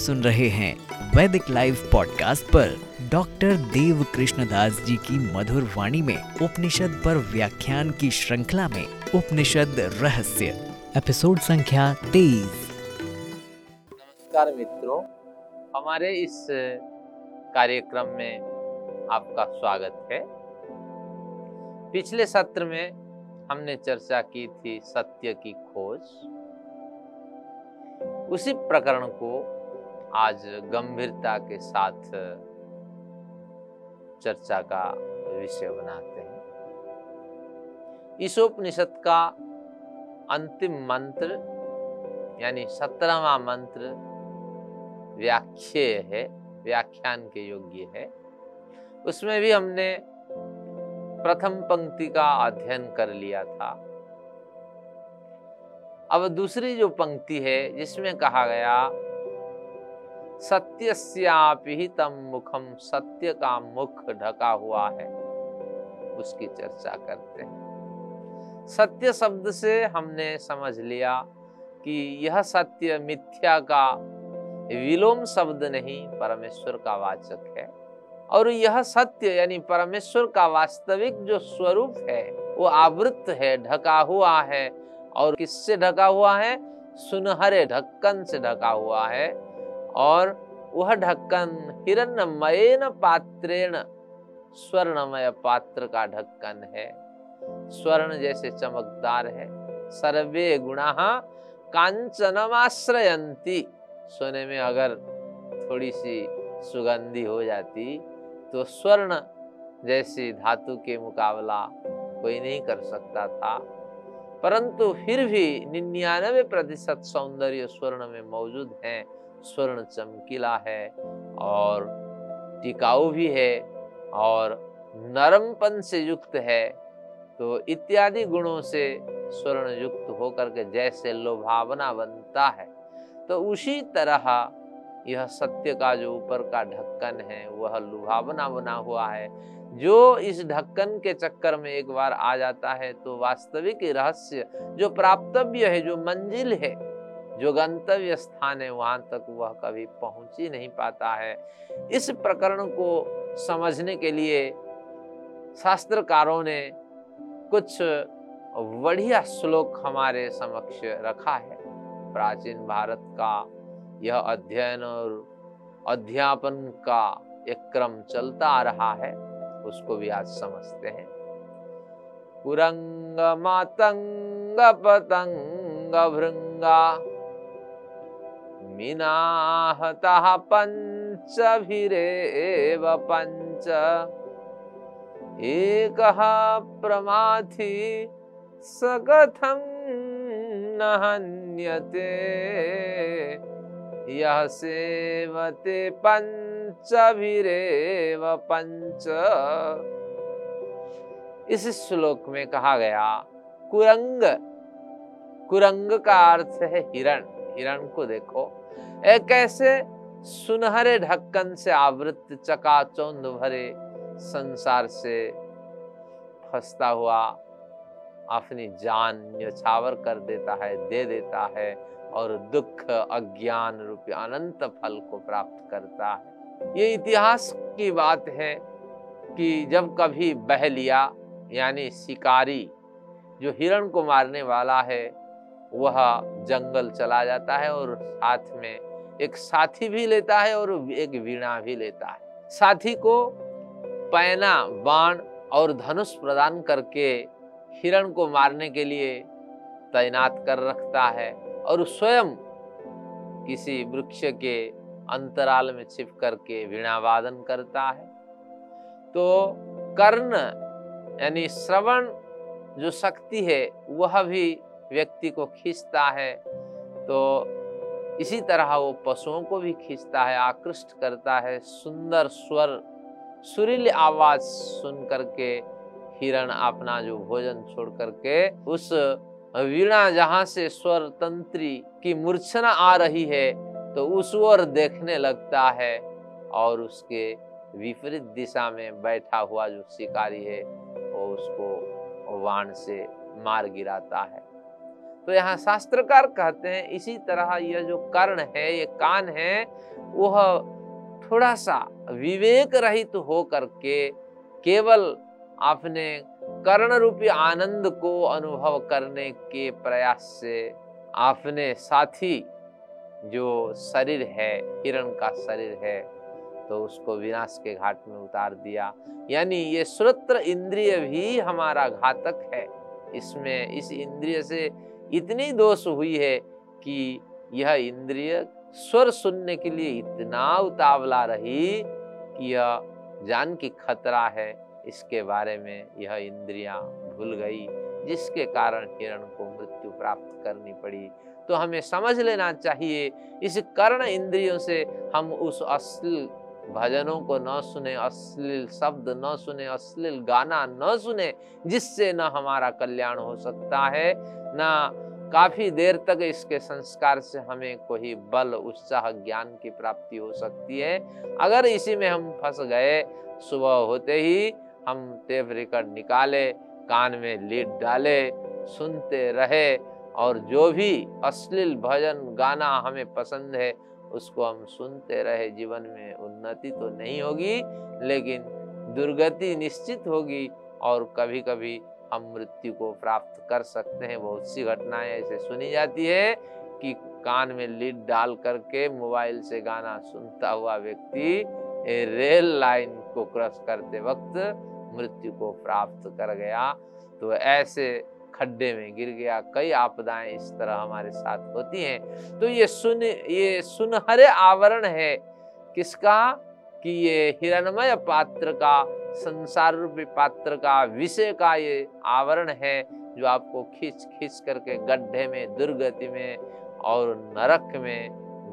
सुन रहे हैं वैदिक लाइव पॉडकास्ट पर डॉक्टर देव कृष्णदास जी की मधुर वाणी में उपनिषद पर व्याख्यान की श्रृंखला में उपनिषद रहस्य। एपिसोड संख्या तेईस। नमस्कार मित्रों, हमारे इस कार्यक्रम में आपका स्वागत है। पिछले सत्र में हमने चर्चा की थी सत्य की खोज। उसी प्रकरण को आज गंभीरता के साथ चर्चा का विषय बनाते हैं। ईशोपनिषद का अंतिम मंत्र, यानी सत्रहवा मंत्र व्याख्येय है, व्याख्यान के योग्य है। उसमें भी हमने प्रथम पंक्ति का अध्ययन कर लिया था। अब दूसरी जो पंक्ति है, जिसमें कहा गया सत्य तम मुखम, सत्य का मुख ढका हुआ है। उसकी चर्चा करते हैं। सत्य शब्द से हमने समझ लिया कि यह सत्य मिथ्या का विलोम शब्द नहीं, परमेश्वर का वाचक है। और यह सत्य यानी परमेश्वर का वास्तविक जो स्वरूप है, वो आवृत है, ढका हुआ है। और किससे ढका हुआ है? सुनहरे ढक्कन से ढका हुआ है। और वह ढक्कन हिरण्यमयन पात्रेण, स्वर्णमय पात्र का ढक्कन है। स्वर्ण जैसे चमकदार है। सर्वे गुणा कांचनमाश्रयंती सोने में अगर थोड़ी सी सुगंधी हो जाती तो स्वर्ण जैसी धातु के मुकाबला कोई नहीं कर सकता था। परंतु फिर भी निन्यानवे प्रतिशत सौंदर्य स्वर्ण में मौजूद है। स्वर्ण चमकीला है और टिकाऊ भी है और नरमपन से युक्त है तो इत्यादि गुणों से स्वर्ण युक्त होकर के जैसे लोभावना बनता है। तो उसी तरह यह सत्य का जो ऊपर का ढक्कन है, वह लुभावना बना हुआ है। जो इस ढक्कन के चक्कर में एक बार आ जाता है तो वास्तविक रहस्य, जो प्राप्तव्य है, जो मंजिल है जो गंतव्य स्थान है, वहाँ तक वह कभी पहुँच ही नहीं पाता है। इस प्रकरण को समझने के लिए शास्त्रकारों ने कुछ बढ़िया श्लोक हमारे समक्ष रखा है। प्राचीन भारत का यह अध्ययन और अध्यापन का एक क्रम चलता आ रहा है, उसको भी आज समझते हैं। कुरंग मातंग पतंग भृंगा मीनाहता पंचभिरेव पंच एक प्रमाथि सकथं न हन्यते यह सेवते पंचभिरेव पंच इस श्लोक में कहा गया, कुरंग कुरंग का अर्थ है हिरण। हिरण को देखो एक ऐसे सुनहरे ढक्कन से आवृत चकाचौंध भरे संसार से फंसता हुआ अपनी जान न्यछावर कर देता है, दे देता है और दुख, अज्ञान रूपी अनंत फल को प्राप्त करता है। ये इतिहास की बात है कि जब कभी बहलिया यानी शिकारी, जो हिरण को मारने वाला है वह जंगल चला जाता है और साथ में एक साथी भी लेता है और एक वीणा भी लेता है। साथी को पैना, बाण और धनुष प्रदान करके हिरण को मारने के लिए तैनात कर रखता है और स्वयं किसी वृक्ष के अंतराल में छिप करके वीणा वादन करता है। तो कर्ण, यानी श्रवण, जो शक्ति है, वह भी व्यक्ति को खींचता है तो इसी तरह वो पशुओं को भी खींचता है, आकृष्ट करता है, सुंदर स्वर, सुरील आवाज़ सुन करके हिरण अपना जो भोजन छोड़ करके उस वीणा जहाँ से स्वर तंत्री की मूर्छना आ रही है तो उस ओर देखने लगता है और उसके विपरीत दिशा में बैठा हुआ जो शिकारी है, वो उसको वाण से मार गिराता है। तो यहाँ शास्त्रकार कहते हैं, इसी तरह यह जो कर्ण है, ये कान है, वह थोड़ा सा विवेक रहित तो हो करके केवल अपने कर्ण रूपी आनंद को अनुभव करने के प्रयास से आपने साथी जो शरीर है, हिरण का शरीर है तो उसको विनाश के घाट में उतार दिया। यानी ये श्रोत्र इंद्रिय भी हमारा घातक है। इसमें, इस इंद्रिय से इतनी दोष हुई है कि यह इंद्रिय स्वर सुनने के लिए इतना उतावला रही कि यह जान की खतरा है। इसके बारे में यह इंद्रियाँ भूल गई, जिसके कारण हिरण को मृत्यु प्राप्त करनी पड़ी। तो हमें समझ लेना चाहिए, इस कर्ण इंद्रियों से हम उस अश्लील भजनों को न सुने, अश्लील शब्द न सुने, अश्लील गाना न सुने, जिससे न हमारा कल्याण हो सकता है। न काफ़ी देर तक इसके संस्कार से हमें कोई बल, उत्साह, ज्ञान की प्राप्ति हो सकती है। अगर इसी में हम फंस गए, सुबह होते ही हम टेप रिकॉर्ड निकाले, कान में लीड डाले, सुनते रहे और जो भी अश्लील भजन गाना हमें पसंद है, उसको हम सुनते रहे। जीवन में उन्नति तो नहीं होगी, लेकिन दुर्गति निश्चित होगी और कभी कभी हम मृत्यु को प्राप्त कर सकते हैं। बहुत सी घटनाएँ ऐसे सुनी जाती है कि कान में लीड डाल करके मोबाइल से गाना सुनता हुआ व्यक्ति रेल लाइन को क्रॉस करते वक्त मृत्यु को प्राप्त कर गया। तो ऐसे खड्डे में गिर गया। कई आपदाएँ इस तरह हमारे साथ होती हैं। तो ये सुन, ये सुनहरे आवरण है। किसका? कि ये हिरणमय पात्र का संसार रूपी पात्र का विषय का ये आवरण है, जो आपको खींच खींच करके गड्ढे में, दुर्गति में और नरक में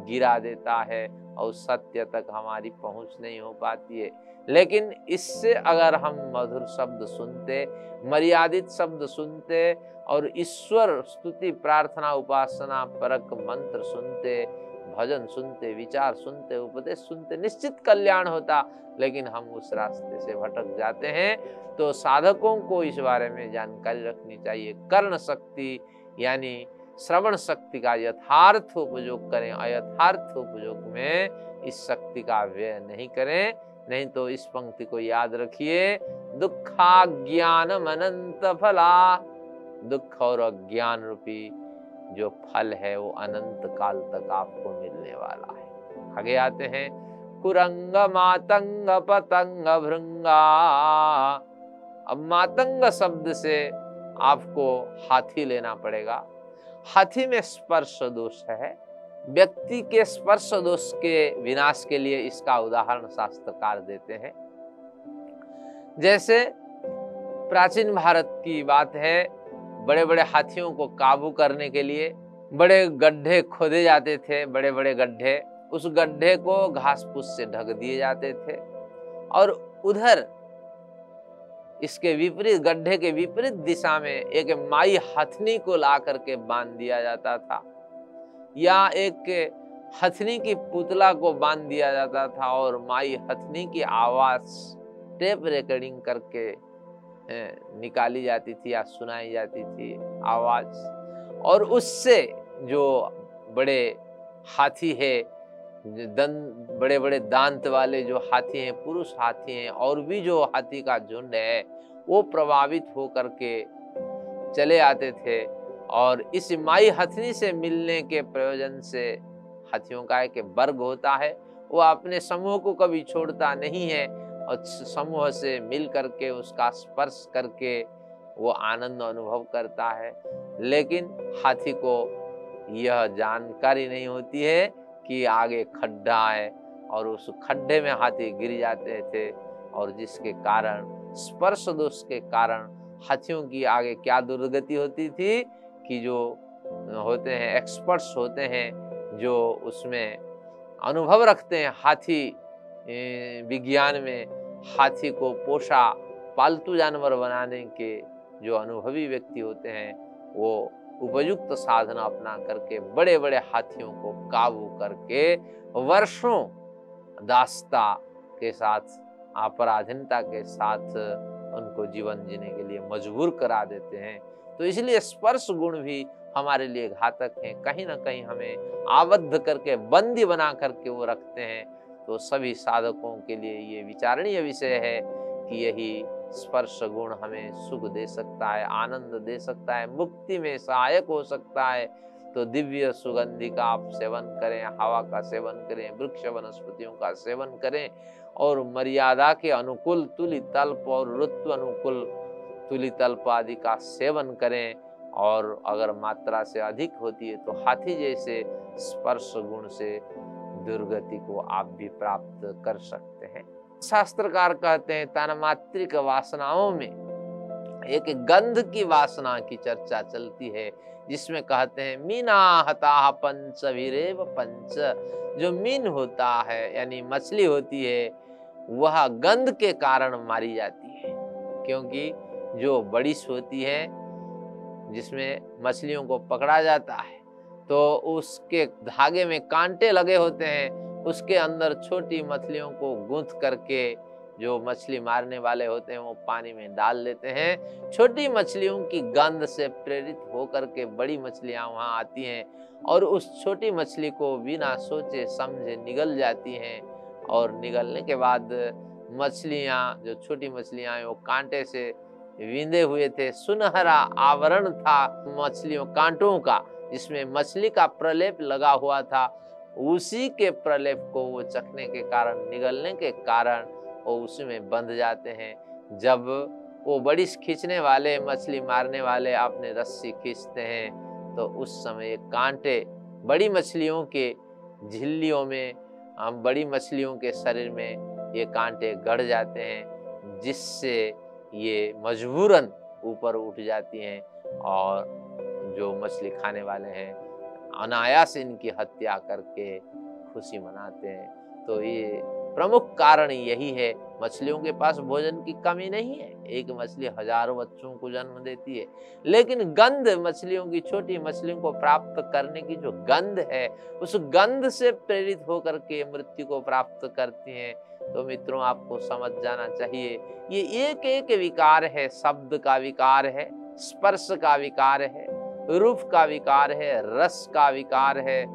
गिरा देता है और सत्य तक हमारी पहुँच नहीं हो पाती है। लेकिन इससे अगर हम मधुर शब्द सुनते, मर्यादित शब्द सुनते और ईश्वर स्तुति, प्रार्थना, उपासना, परक मंत्र सुनते भजन सुनते, विचार सुनते, उपदेश सुनते, निश्चित कल्याण होता। लेकिन हम उस रास्ते से भटक जाते हैं। तो साधकों को इस बारे में जानकारी रखनी चाहिए। कर्ण शक्ति यानी श्रवण शक्ति का यथार्थ उपयोग करें, अयथार्थ उपयोग में इस शक्ति का व्यय नहीं करें। नहीं तो इस पंक्ति को याद रखिए। दुखा ज्ञान अनंत फला दुख और अज्ञान रूपी जो फल है वो अनंत काल तक आपको मिलने वाला है। आगे आते हैं, कुरंग मातंग पतंग भृंगा। अब मातंग शब्द से आपको हाथी लेना पड़ेगा। हाथी में स्पर्श दोष है, व्यक्ति के स्पर्श दोष के विनाश के लिए इसका उदाहरण शास्त्रकार देते हैं। जैसे प्राचीन भारत की बात है बड़े बड़े हाथियों को काबू करने के लिए बड़े गड्ढे खोदे जाते थे बड़े बड़े गड्ढे। उस गड्ढे को घास फूस से ढक दिए जाते थे और उधर इसके विपरीत, गड्ढे के विपरीत दिशा में एक माई हथनी को ला करके बाँध दिया जाता था या एक हथनी की पुतला को बाँध दिया जाता था और माई हथनी की आवाज़ टेप रिकॉर्डिंग करके निकाली जाती थी या सुनाई जाती थी आवाज़। और उससे जो बड़े हाथी है दन बड़े बड़े दांत वाले जो हाथी हैं, पुरुष हाथी हैं, और भी जो हाथी का झुंड है, वो प्रभावित हो करके चले आते थे। और इस माई हथनी से मिलने के प्रयोजन से हाथियों का एक वर्ग होता है। वो अपने समूह को कभी छोड़ता नहीं है। और समूह से मिल करके, उसका स्पर्श करके वो आनंद अनुभव करता है। लेकिन हाथी को यह जानकारी नहीं होती है कि आगे खड्डा है और उस खड्डे में हाथी गिर जाते थे और जिसके कारण, स्पर्श दोष के कारण हाथियों की आगे क्या दुर्गति होती थी कि जो होते हैं एक्सपर्ट्स होते हैं, जो उसमें अनुभव रखते हैं हाथी विज्ञान में हाथी को पोषा पालतू जानवर बनाने के जो अनुभवी व्यक्ति होते हैं, वो उपयुक्त साधना अपना करके बड़े बड़े हाथियों को काबू करके वर्षों दास्ता के साथ, अपराधीनता के साथ उनको जीवन जीने के लिए मजबूर करा देते हैं। तो इसलिए स्पर्श गुण भी हमारे लिए घातक है। कहीं ना कहीं हमें आबद्ध करके, बंदी बना करके वो रखते हैं। तो सभी साधकों के लिए ये विचारणीय विषय है कि यही स्पर्श गुण हमें सुख दे सकता है, आनंद दे सकता है, मुक्ति में सहायक हो सकता है। तो दिव्य सुगंधि का आप सेवन करें, हवा का सेवन करें, वृक्ष वनस्पतियों का सेवन करें और मर्यादा के अनुकूल तुली तल्प और ऋतु अनुकूल तुली तल्प आदि का सेवन करें और अगर मात्रा से अधिक होती है तो हाथी जैसे स्पर्श गुण से दुर्गति को आप भी प्राप्त कर सकते हैं। शास्त्रकार कहते हैं, तनमात्रिक वासनाओं में एक गंध की वासना की चर्चा चलती है, जिसमें कहते हैं मीना हता पंच। वीरेव पंच जो मीन होता है, यानी मछली होती है, वह गंध के कारण मारी जाती है, क्योंकि जो बड़िश होती है, जिसमें मछलियों को पकड़ा जाता है तो उसके धागे में कांटे लगे होते हैं। उसके अंदर छोटी मछलियों को गूंथ करके जो मछली मारने वाले होते हैं, वो पानी में डाल देते हैं। छोटी मछलियों की गंध से प्रेरित होकर के बड़ी मछलियाँ वहाँ आती हैं और उस छोटी मछली को बिना सोचे समझे निगल जाती हैं और निगलने के बाद मछलियाँ, जो छोटी मछलियाँ वो कांटे से विंदे हुए थे। सुनहरा आवरण था मछलियों, कांटों का। जिसमें मछली का प्रलेप लगा हुआ था, उसी के प्रलेप को वो चखने के कारण, निगलने के कारण वो उसी में बंध जाते हैं। जब वो बड़ी खींचने वाले, मछली मारने वाले अपने रस्सी खींचते हैं तो उस समय कांटे बड़ी मछलियों के झिल्लियों में हम बड़ी मछलियों के शरीर में ये कांटे गढ़ जाते हैं, जिससे ये मजबूरन ऊपर उठ जाती हैं और जो मछली खाने वाले हैं, अनायास इनकी हत्या करके खुशी मनाते हैं। तो ये प्रमुख कारण यही है, मछलियों के पास भोजन की कमी नहीं है। एक मछली हज़ारों बच्चों को जन्म देती है, लेकिन गंध मछलियों की, छोटी मछलियों को प्राप्त करने की जो गंध है, उस गंध से प्रेरित होकर के मृत्यु को प्राप्त करती हैं। तो मित्रों, आपको समझ जाना चाहिए, ये एक एक विकार है, शब्द का विकार है, स्पर्श का विकार है। रूप का विकार है, रस का विकार है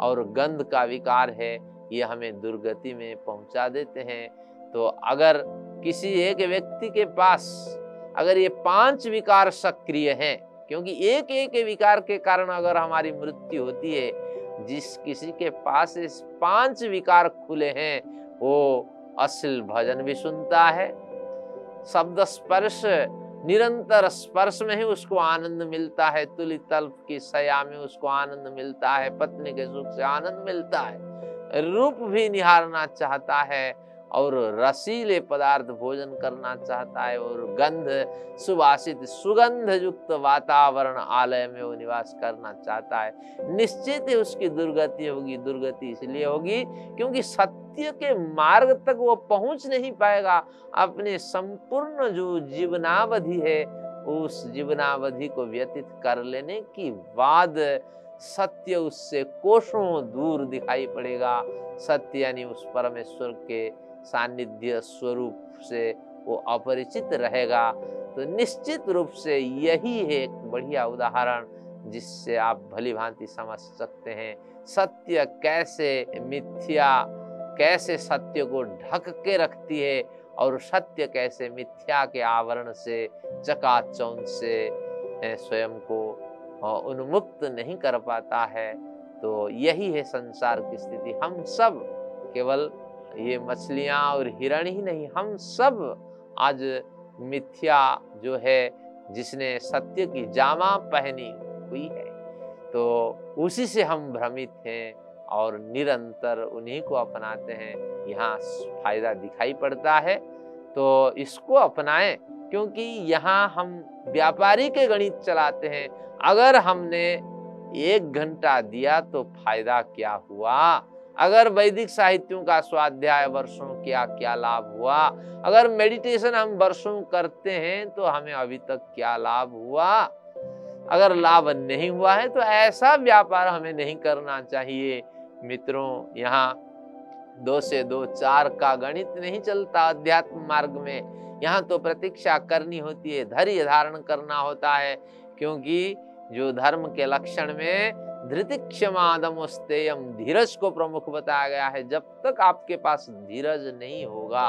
और गंध का विकार है, ये हमें दुर्गति में पहुँचा देते हैं। तो अगर किसी एक व्यक्ति के पास, अगर ये पाँच विकार सक्रिय हैं, क्योंकि एक एक विकार के कारण अगर हमारी मृत्यु होती है, जिस किसी के पास इस पाँच विकार खुले हैं, वो असल भजन भी सुनता है, शब्द स्पर्श निरंतर स्पर्श में ही उसको आनंद मिलता है, तुली तल्प की सया में उसको आनंद मिलता है, पत्नी के सुख से आनंद मिलता है। रूप भी निहारना चाहता है और रसीले पदार्थ भोजन करना चाहता है और गंध, सुवासित सुगंध युक्त वातावरण आलय में वो निवास करना चाहता है। निश्चित ही उसकी दुर्गति होगी, दुर्गति इसलिए होगी क्योंकि सत्य के मार्ग तक वो पहुँच नहीं पाएगा। अपने संपूर्ण जो जीवनावधि है, उस जीवनावधि को व्यतीत कर लेने की बाद सत्य उससे कोषों दूर दिखाई पड़ेगा। सत्य यानी उस परमेश्वर के सानिध्य स्वरूप से वो अपरिचित रहेगा। तो निश्चित रूप से यही है एक बढ़िया उदाहरण जिससे आप भली भांति समझ सकते हैं, सत्य कैसे मिथ्या, कैसे सत्य को ढक के रखती है और सत्य कैसे मिथ्या के आवरण से, चकाचौंध से स्वयं को उन्मुक्त नहीं कर पाता है। तो यही है संसार की स्थिति। हम सब केवल ये मछलियाँ और हिरण ही नहीं, हम सब आज मिथ्या जो है, जिसने सत्य की जामा पहनी हुई है। तो उसी से हम भ्रमित हैं और निरंतर उन्हीं को अपनाते हैं। यहाँ फ़ायदा दिखाई पड़ता है। तो इसको अपनाएँ, क्योंकि यहाँ हम व्यापारी के गणित चलाते हैं। अगर हमने एक घंटा दिया तो फ़ायदा क्या हुआ? अगर वैदिक साहित्यों का स्वाध्याय वर्षों किया क्या लाभ हुआ, अगर मेडिटेशन हम वर्षों करते हैं तो हमें अभी तक क्या लाभ हुआ? अगर लाभ नहीं हुआ है तो ऐसा व्यापार हमें नहीं करना चाहिए। मित्रों, यहाँ दो से दो चार का गणित नहीं चलता अध्यात्म मार्ग में। यहाँ तो प्रतीक्षा करनी होती है, धैर्य धारण करना होता है, क्योंकि जो धर्म के लक्षण में धृति क्षमादमस्तेयम धीरज को प्रमुख बताया गया है। जब तक आपके पास धीरज नहीं होगा,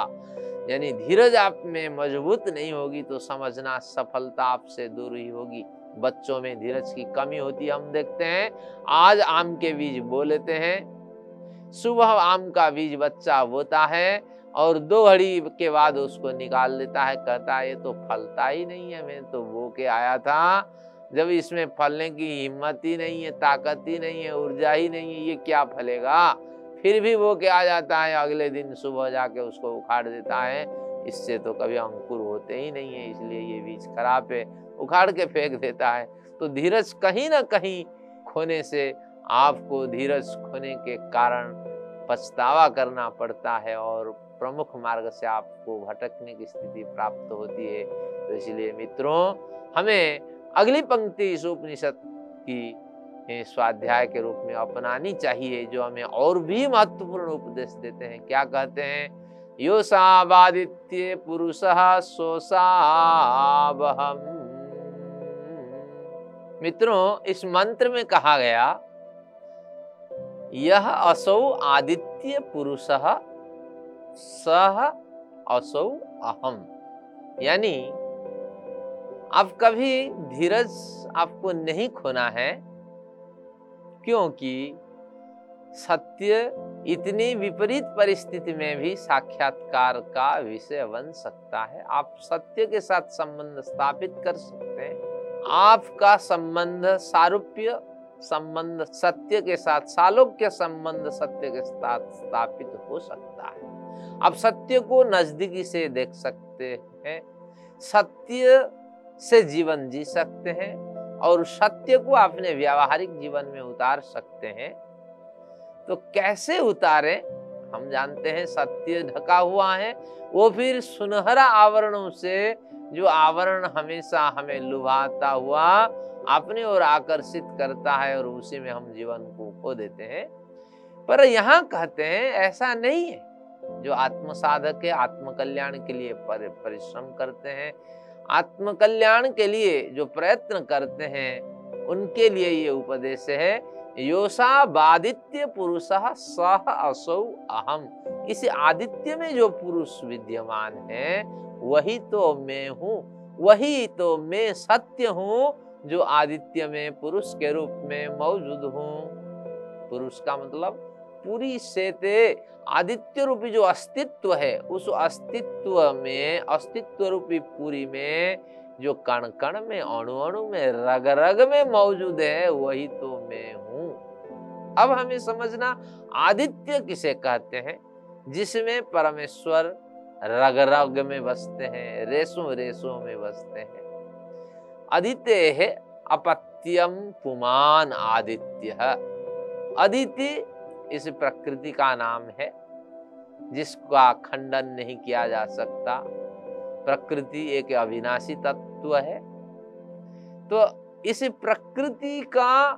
यानी धीरज आप में मज़बूत नहीं होगी तो समझना सफलता आपसे दूर ही होगी। बच्चों में धीरज की कमी होती है, हम देखते हैं। आज आम के बीज बो लेते हैं, सुबह आम का बीज बच्चा बोता है और दो घड़ी के बाद उसको निकाल देता है, कहता है, ये तो फलता ही नहीं है, मैं तो बो के आया था। जब इसमें फलने की हिम्मत ही नहीं है, ताकत ही नहीं है, ऊर्जा ही नहीं है, ये क्या फलेगा? फिर भी वो क्या जाता है? अगले दिन सुबह जाके उसको उखाड़ देता है। इससे तो कभी अंकुर होते ही नहीं है, इसलिए ये बीज खराब है, उखाड़ के फेंक देता है। तो धीरज कहीं ना कहीं खोने से आपको धीरज खोने के कारण पछतावा करना पड़ता है और प्रमुख मार्ग से आपको भटकने की स्थिति प्राप्त होती है। तो इसलिए मित्रों, हमें अगली पंक्ति इस उपनिषद की स्वाध्याय के रूप में अपनानी चाहिए, जो हमें और भी महत्वपूर्ण उपदेश देते हैं। क्या कहते हैं? यो सादित्य पुरुष सोसावहम मित्रों, इस मंत्र में कहा गया, यह असौ आदित्य पुरुष सह असौ अहम। यानी अब कभी धीरज आपको नहीं खोना है? क्योंकि सत्य इतनी विपरीत परिस्थिति में भी साक्षात्कार का विषय बन सकता है। आप सत्य के साथ संबंध स्थापित कर सकते हैं। आपका संबंध सारूप्य संबंध सत्य के साथ, सालोक्य संबंध सत्य के साथ स्थापित हो सकता है। आप सत्य को नजदीकी से देख सकते हैं। सत्य से जीवन जी सकते हैं और सत्य को अपने व्यावहारिक जीवन में उतार सकते हैं। तो कैसे उतारे? हम जानते हैं सत्य ढका हुआ है, वो फिर सुनहरा आवरणों से जो आवरण हमेशा हमें लुभाता हुआ, अपने ओर आकर्षित करता है और उसी में हम जीवन को खो देते हैं। पर यहाँ कहते हैं, ऐसा नहीं है। जो आत्म साधक है आत्म कल्याण के लिए परिश्रम करते हैं आत्म कल्याण के लिए जो प्रयत्न करते हैं, उनके लिए ये उपदेश है योषा बादित्य पुरुष सह असौ अहम। इस आदित्य में जो पुरुष विद्यमान है, वही तो मैं हूँ, वही तो मैं सत्य हूँ, जो आदित्य में पुरुष के रूप में मौजूद हूँ। पुरुष का मतलब पूरी सेते आदित्य रूपी जो अस्तित्व है, उस अस्तित्व में अस्तित्व रूपी पूरी में जो कण कण में अणु अणु में रग रग में मौजूद है, वही तो मैं हूँ। अब हमें समझना, आदित्य किसे कहते हैं? जिसमें परमेश्वर रग रग में बसते हैं रेसों रेसों में बसते हैं। आदित्य है अपत्यम पुमान आदित्य। अदिति इस प्रकृति का नाम है, जिसका खंडन नहीं किया जा सकता। प्रकृति एक अविनाशी तत्व है। तो इस प्रकृति का,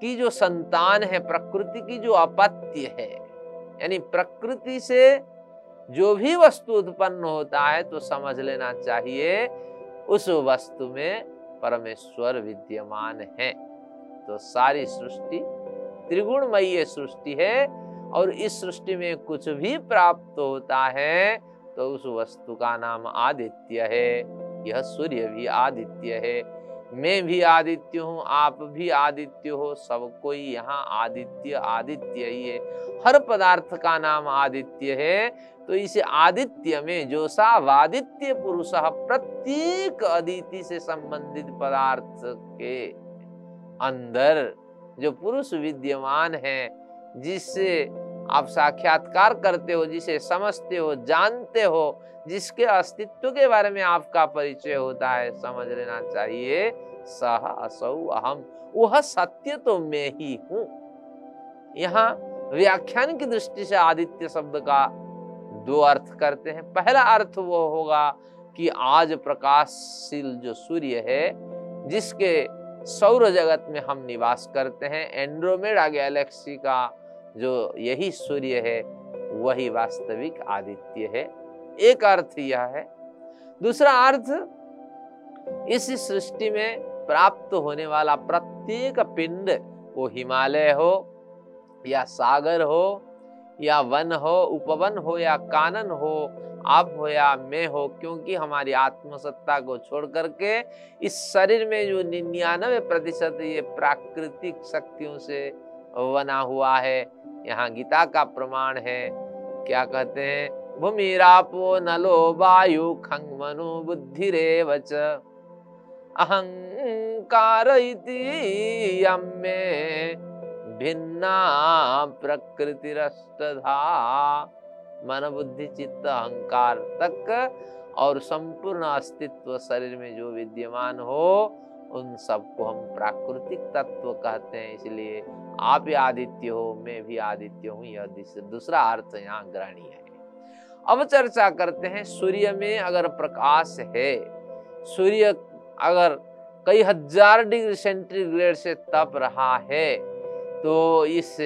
की जो संतान है, प्रकृति की जो अपत्य है, यानी प्रकृति से जो भी वस्तु उत्पन्न होता है तो समझ लेना चाहिए, उस वस्तु में परमेश्वर विद्यमान है। तो सारी सृष्टि त्रिगुणमयी सृष्टि है और इस सृष्टि में कुछ भी प्राप्त होता है तो उस वस्तु का नाम आदित्य है। यह सूर्य भी आदित्य है। मैं भी आदित्य हूँ, आप भी आदित्य हो, सब कोई यहाँ आदित्य आदित्य ही है। हर पदार्थ का नाम आदित्य है तो इस आदित्य में जो सा वादित्य पुरुष प्रत्येक अदिति से संबंधित पदार्थ के अंदर जो पुरुष विद्यमान है, जिससे आप साक्षात्कार करते हो, जिसे समझते हो, जानते हो, जिसके अस्तित्व के बारे में आपका परिचय होता है, समझ लेना चाहिए। सह असौ अहम वह सत्य तो मैं ही हूँ। यहाँ व्याख्यान की दृष्टि से आदित्य शब्द का दो अर्थ करते हैं। पहला अर्थ वो होगा कि आज प्रकाशशील जो सूर्य है, जिसके सौर जगत में हम निवास करते हैं। एंड्रोमेडा गैलेक्सी का जो यही सूर्य है, वही वास्तविक आदित्य है। एक अर्थ यह है। दूसरा अर्थ, इस सृष्टि में प्राप्त होने वाला प्रत्येक पिंड, वो हिमालय हो, या सागर हो, या वन हो, उपवन हो, या कानन हो आप हो या मैं हो, क्योंकि हमारी आत्मसत्ता को छोड़ करके इस शरीर में जो निन्यानवे प्रतिशत ये प्राकृतिक शक्तियों से बना हुआ है, यहाँ गीता का प्रमाण है। क्या कहते हैं? भूमिरापो नलो वायु खंग मनु बुद्धि रेवच अहंकार भिन्ना प्रकृतिरष्टधा मन बुद्धि चित्त अहंकार तक और संपूर्ण अस्तित्व शरीर में जो विद्यमान हो, उन सबको हम प्राकृतिक तत्व कहते हैं। इसलिए आप आदित्य हो, मैं भी आदित्य हूँ, यह दूसरा अर्थ यहाँ ग्रहणी है। अब चर्चा करते हैं, सूर्य में अगर प्रकाश है, सूर्य अगर कई हज़ार डिग्री सेंटीग्रेड से तप रहा है तो इस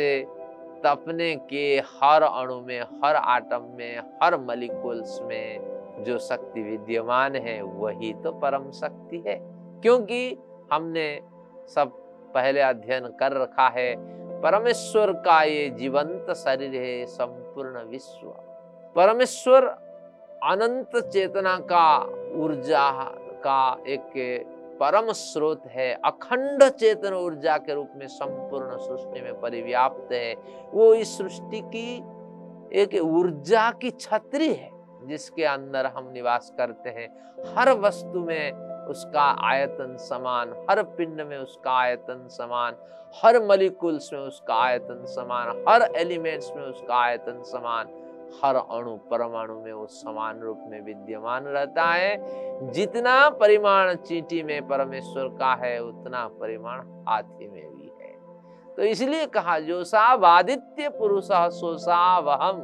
तपने के हर अणु में, हर आटम में, हर मलिकुल्स में जो शक्ति विद्यमान है, वही तो परम शक्ति है। क्योंकि हमने सब पहले अध्ययन कर रखा है, परमेश्वर का ये जीवंत शरीर है, संपूर्ण विश्व। परमेश्वर अनंत चेतना का, ऊर्जा का एक परम स्रोत है, अखंड चेतन ऊर्जा के रूप में संपूर्ण सृष्टि में परिव्याप्त है। वो इस सृष्टि की एक ऊर्जा की छतरी है, जिसके अंदर हम निवास करते हैं। हर वस्तु में उसका आयतन समान, हर पिंड में उसका आयतन समान, हर मलिकुल्स में उसका आयतन समान, हर एलिमेंट्स में उसका आयतन समान। हर अणु परमाणु में वो समान रूप में विद्यमान रहता है। जितना परिमाण चींटी में परमेश्वर का है, उतना परिमाण हाथी में भी है। तो इसलिए कहा, जो साब आदित्य पुरुष सोसा वहम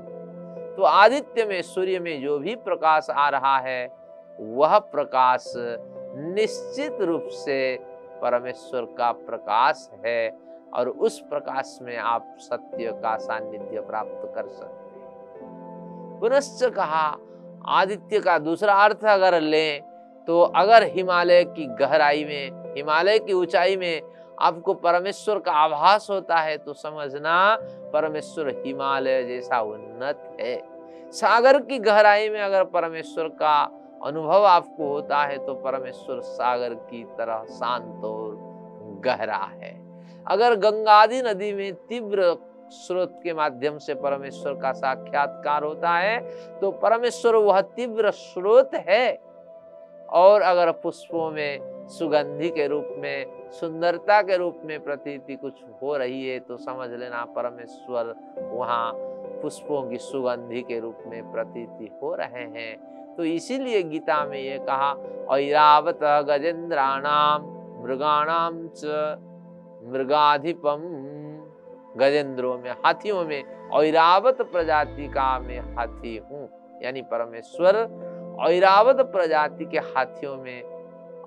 तो आदित्य में, सूर्य में जो भी प्रकाश आ रहा है, वह प्रकाश निश्चित रूप से परमेश्वर का प्रकाश है और उस प्रकाश में आप सत्य का सानिध्य प्राप्त कर सकते पुनश्च कहा, आदित्य का दूसरा अर्थ अगर लें तो अगर हिमालय की गहराई में, हिमालय की ऊंचाई में आपको परमेश्वर का आभास होता है तो समझना परमेश्वर हिमालय जैसा उन्नत है। सागर की गहराई में अगर परमेश्वर का अनुभव आपको होता है तो परमेश्वर सागर की तरह शांत और गहरा है। अगर गंगादी नदी में तीव्र स्रोत के माध्यम से परमेश्वर का साक्षात्कार होता है तो परमेश्वर वह तीव्र स्रोत है। और अगर पुष्पों में, सुगंधि के रूप में, सुंदरता के रूप में प्रतीति कुछ हो रही है तो समझ लेना परमेश्वर वहाँ पुष्पों की सुगंधि के रूप में प्रतीति हो रहे हैं। तो इसीलिए गीता में ये कहा ऐरावत गजेंद्राणाम मृगाणाम च मृगाधिपम गजेंद्रों में, हाथियों में ऐरावत प्रजाति का मैं हाथी हूँ। यानी परमेश्वर ऐरावत प्रजाति के हाथियों में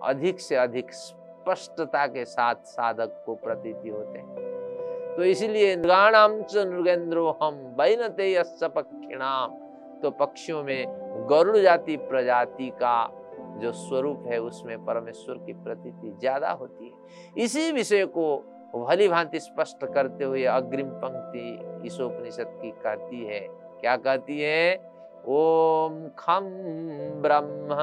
अधिक से अधिक स्पष्टता के साथ साधक को प्रतीति होते हैं। तो इसलिए नृगाणाम च नृगेंद्रो हम बैनते पक्षिणाम तो पक्षियों में गरुड़ जाति प्रजाति का जो स्वरूप है, उसमें परमेश्वर की प्रतीति ज़्यादा होती है। इसी विषय को भली भांति स्पष्ट करते हुए अग्रिम पंक्ति इस उपनिषद की कहती है। क्या कहती है? ओम खम ब्रह्म।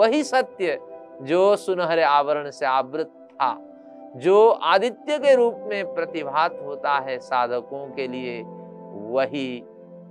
वही सत्य जो सुनहरे आवरण से आवृत था, जो आदित्य के रूप में प्रतिभात होता है साधकों के लिए, वही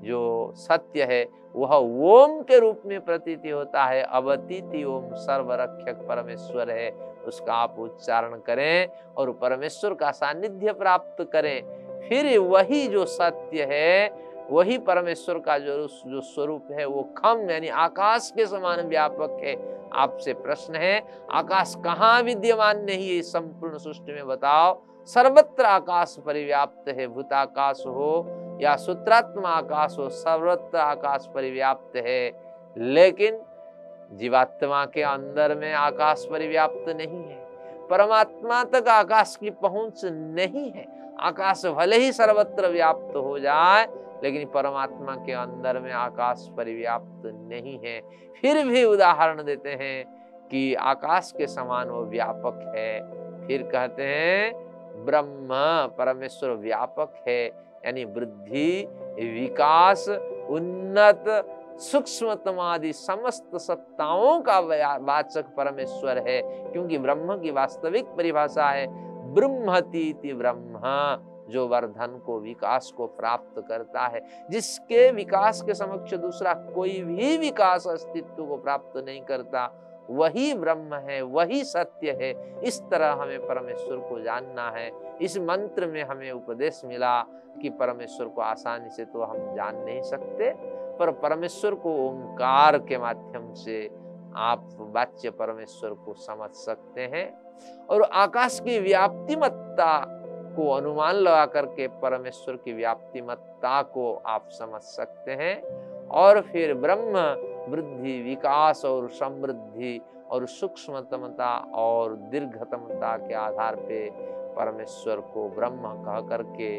जो सत्य है, वह ओम के रूप में प्रतीति होता है। अवतीति ओम सर्वरक्षक परमेश्वर है। उसका आप उच्चारण करें और परमेश्वर का सानिध्य प्राप्त करें। फिर वही जो सत्य है, वही परमेश्वर का जो जो स्वरूप है, वो खम, यानी आकाश के समान व्यापक है। आपसे प्रश्न है, आकाश कहाँ विद्यमान नहीं है? संपूर्ण सृष्टि में बताओ। सर्वत्र आकाश परिव्याप्त है भूताकाश हो या सूत्रात्म आकाश हो, सर्वत्र आकाश परिव्याप्त है। लेकिन जीवात्मा के अंदर में आकाश परिव्याप्त नहीं है, परमात्मा तक आकाश की पहुँच नहीं है। आकाश भले ही सर्वत्र व्याप्त हो जाए, लेकिन परमात्मा के अंदर में आकाश परिव्याप्त नहीं है। फिर भी उदाहरण देते हैं कि आकाश के समान वो व्यापक है। फिर कहते हैं, ब्रह्म परमेश्वर व्यापक है, यानी वृद्धि, विकास, उन्नत सूक्ष्मतम आदि समस्त सत्ताओं का वाचक परमेश्वर है, क्योंकि ब्रह्म की वास्तविक परिभाषा है ब्रह्मती ब्रह्म, जो वर्धन को, विकास को प्राप्त करता है। जिसके विकास के समक्ष दूसरा कोई भी विकास अस्तित्व को प्राप्त नहीं करता, वही ब्रह्म है, वही सत्य है, इस तरह हमें परमेश्वर को जानना है। इस मंत्र में हमें उपदेश मिला कि परमेश्वर को आसानी से तो हम जान नहीं सकते पर परमेश्वर को ओंकार के माध्यम से आप वाच्य परमेश्वर को समझ सकते हैं और आकाश की व्याप्तिमत्ता को अनुमान लगा करके परमेश्वर की व्याप्तिमत्ता को आप समझ सकते हैं और फिर ब्रह्म वृद्धि, विकास और समृद्धि और सूक्ष्मतमता और दीर्घतमता के आधार पे परमेश्वर को ब्रह्म कह करके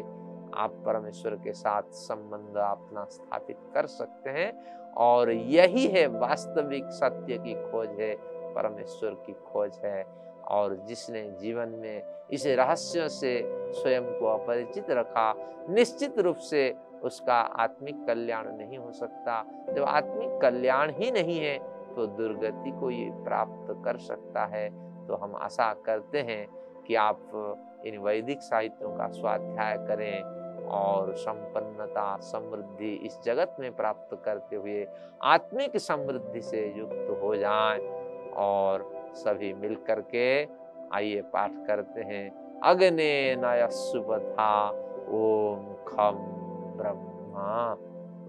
आप परमेश्वर के साथ संबंध अपना स्थापित कर सकते हैं और यही है वास्तविक सत्य की खोज है, परमेश्वर की खोज है। और जिसने जीवन में इस रहस्य से स्वयं को अपरिचित रखा, निश्चित रूप से उसका आत्मिक कल्याण नहीं हो सकता। जब आत्मिक कल्याण ही नहीं है तो दुर्गति को ये प्राप्त कर सकता है। तो हम आशा करते हैं कि आप इन वैदिक साहित्यों का स्वाध्याय करें और संपन्नता, समृद्धि इस जगत में प्राप्त करते हुए आत्मिक समृद्धि से युक्त हो जाएँ और सभी मिल करके आइए पाठ करते हैं। अग्ने नयसुपथा ओम खम ब्रह्मा।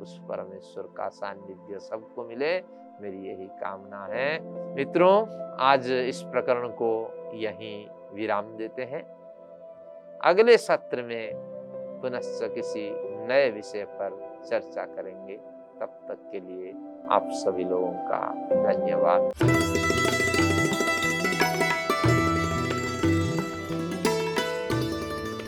उस परमेश्वर का सानिध्य सबको मिले, मेरी यही कामना है। मित्रों, आज इस प्रकरण को यहीं विराम देते हैं। अगले सत्र में पुनश्च किसी नए विषय पर चर्चा करेंगे। तब तक के लिए आप सभी लोगों का धन्यवाद।